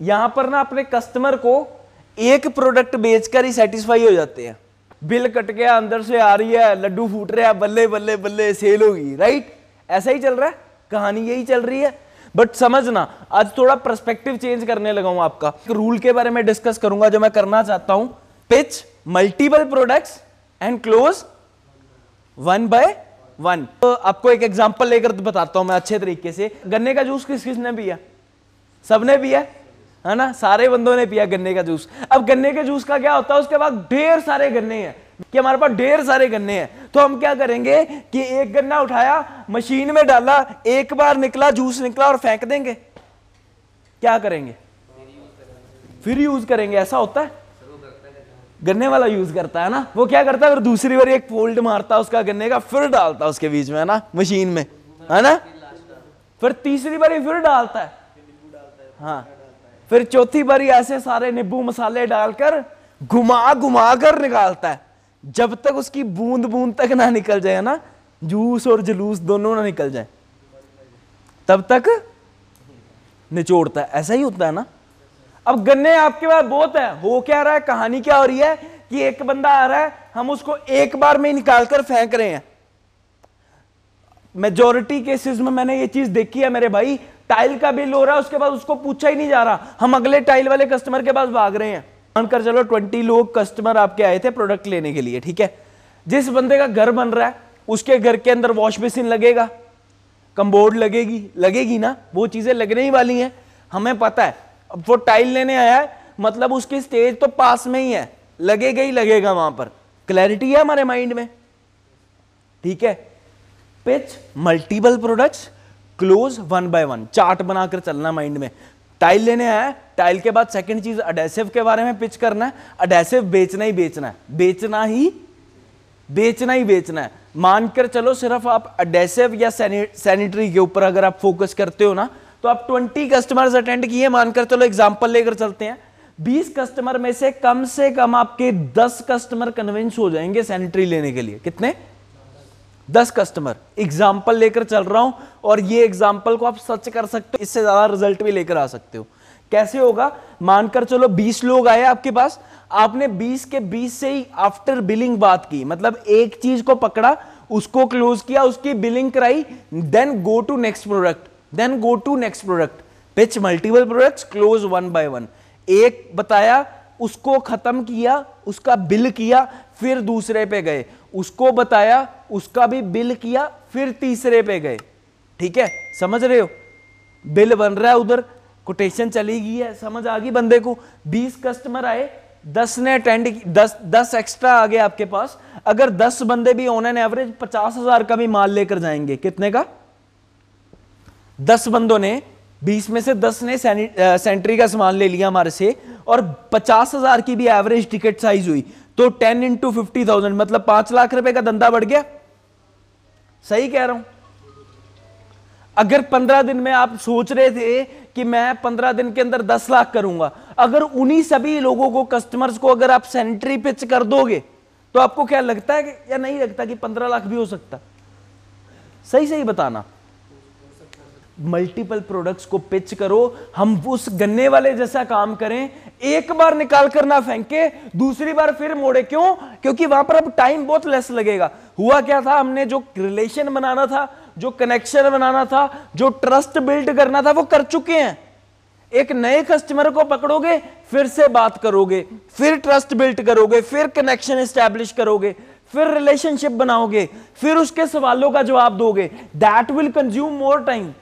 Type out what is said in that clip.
यहाँ पर ना अपने कस्टमर को एक प्रोडक्ट बेचकर ही सेटिस्फाई हो जाते हैं। बिल कट गया, अंदर से आ रही है, लड्डू फूट रहे हैं, बल्ले बल्ले बल्ले सेल होगी राइट ऐसा ही चल रहा है, कहानी यही चल रही है। बट समझना, आज थोड़ा परस्पेक्टिव चेंज करने लगा हूँ आपका। रूल के बारे में डिस्कस करूँगा जो मैं करना चाहता हूँ। Pitch multiple products and close one by one तो आपको एक एग्जांपल लेकर बताता हूँ मैं अच्छे तरीके से। गन्ने का जूस किस किसने पिया? सबने पिया? है ना? सारे बंदों ने पिया गन्ने का जूस। अब गन्ने के जूस का क्या होता है? उसके बाद ढेर सारे गन्ने हैं। कि हमारे पास ढेर सारे गन्ने हैं। तो हम क्या करेंगे कि एक गन्ना उठाया, मशीन में डाला, एक बार निकला, जूस निकला और फेंक देंगे। क्या करेंगे? फिर यूज़ करेंगे। ऐसा होता है? गन्ने वाला यूज़ करता है ना? वो क्या करता है? फिर दूसरी बार एक फोल्ड मारता है उसका गन्ने का, फिर डालता है उसके बीच में, है ना? मशीन में। है ना? फिर तीसरी बार फिर डालता है। हाँ। फिर चौथी बारी ऐसे सारे नींबू मसाले डालकर घुमा घुमा कर निकालता है। जब तक उसकी बूंद बूंद तक ना निकल जाए ना, जूस और जलूस दोनों ना निकल जाए, तब तक निचोड़ता है। ऐसा ही होता है ना। अब गन्ने आपके पास बहुत है, हो क्या रहा है, कहानी क्या हो रही है कि एक बंदा आ रहा है, हम उसको एक बार में निकाल कर फेंक रहे हैं। मेजोरिटी केसेस में मैंने ये चीज़ देखी है मेरे भाई टाइल का बिल हो रहा है, उसके बाद उसको पूछा ही नहीं जा रहा। हम अगले टाइल वाले कस्टमर के पास भाग रहे हैं। मानकर चलो ट्वेंटी लोग कस्टमर आपके आए थे प्रोडक्ट लेने के लिए, ठीक है? जिस बंदे का घर बन रहा है, उसके घर के अंदर वॉश बेसिन लगेगा। कंबोर्ड लगेगी लगेगी ना? वो चीज़ें लगने ही वाली हैं। हमें पता है, अब वो टाइल लेने आया है मतलब उसकी स्टेज तो पास में ही है। लगेगा ही लगेगा वहाँ पर। क्लैरिटी है हमारे माइंड में। ठीक है? Pitch multiple products close one by one, chart बनाकर चलना माइंड में। टाइल लेने आया टाइल के बाद सेकंड चीज़ अडेसिव के बारे में पिच करना है। अडेसिव बेचना ही बेचना है, बेचना ही बेचना ही बेचना है। मानकर चलो, सिर्फ़ आप अडेसिव या सैनिटरी के ऊपर अगर आप फोकस करते हो ना तो आप 20 कस्टमर्स अटेंड किए, मानकर चलो एग्जांपल लेकर चलते हैं। 20 कस्टमर में से कम से कम आपके 10 कस्टमर कन्विंस हो जाएँगे सैनिटरी लेने के लिए। कितने? 10 कस्टमर एग्ज़ाम्पल लेकर चल रहा हूँ और ये एग्ज़ाम्पल को आप सच कर सकते हो, इससे ज़्यादा रिज़ल्ट भी लेकर आ सकते हो। कैसे होगा? मानकर चलो 20 लोग आए आपके पास। आपने 20 के 20 से ही आफ्टर बिलिंग बात की। मतलब एक चीज़ को पकड़ा, उसको क्लोज किया, उसकी बिलिंग कराई then go to next product then go to next product pitch multiple products close one by one एक बताया उसको खत्म किया, उसका बिल किया, फिर दूसरे पे गए। उसको बताया, उसका भी बिल किया, फिर तीसरे पे गए। ठीक है? समझ रहे हो? बिल बन रहा है उधर, कोटेशन चली गई है, समझ आ गई बंदे को। 20 कस्टमर आए 10 ने अटेंड 10 10 एक्स्ट्रा आ गए आपके पास। अगर 10 बंदे भी ऑन एन एवरेज पचास हज़ार का भी माल लेकर जाएँगे, कितने का? 10 बंदों ने 20 में से 10 ने सेंट्री का सामान ले लिया हमारे से और पचास हज़ार की भी एवरेज टिकट साइज़ हुई। तो टेन इंटू फिफ्टी थाउज़ेंड मतलब पाँच लाख रुपए का धंधा बढ़ गया। सही कह रहा हूँ। अगर पंद्रह दिन में आप सोच रहे थे कि मैं पंद्रह दिन के अंदर दस लाख करूँगा, अगर उन्हीं सभी लोगों को कस्टमर्स को अगर आप सेंट्री पिच कर दोगे तो आपको क्या लगता है कि, या नहीं लगता कि पंद्रह लाख भी हो सकता? सही सही बताना। मल्टीपल प्रोडक्ट्स को पिच करो, हम उस गन्ने वाले जैसा काम करें, एक बार निकाल कर ना फेंके, दूसरी बार फिर मोड़े क्यों? क्योंकि वहाँ पर अब टाइम बहुत लेस लगेगा। हुआ क्या था? हमने जो रिलेशन बनाना था, जो कनेक्शन बनाना था, जो ट्रस्ट बिल्ड करना था, वो कर चुके हैं। एक नए कस्टमर को पकड़ोगे, फिर से बात करोगे, फिर ट्रस्ट बिल्ड करोगे, फिर कनेक्शन स्टैब्लिश करोगे, फिर रिलेशनशिप बनाओगे, फिर उसके सवालों का जवाब दोगे। That will consume more time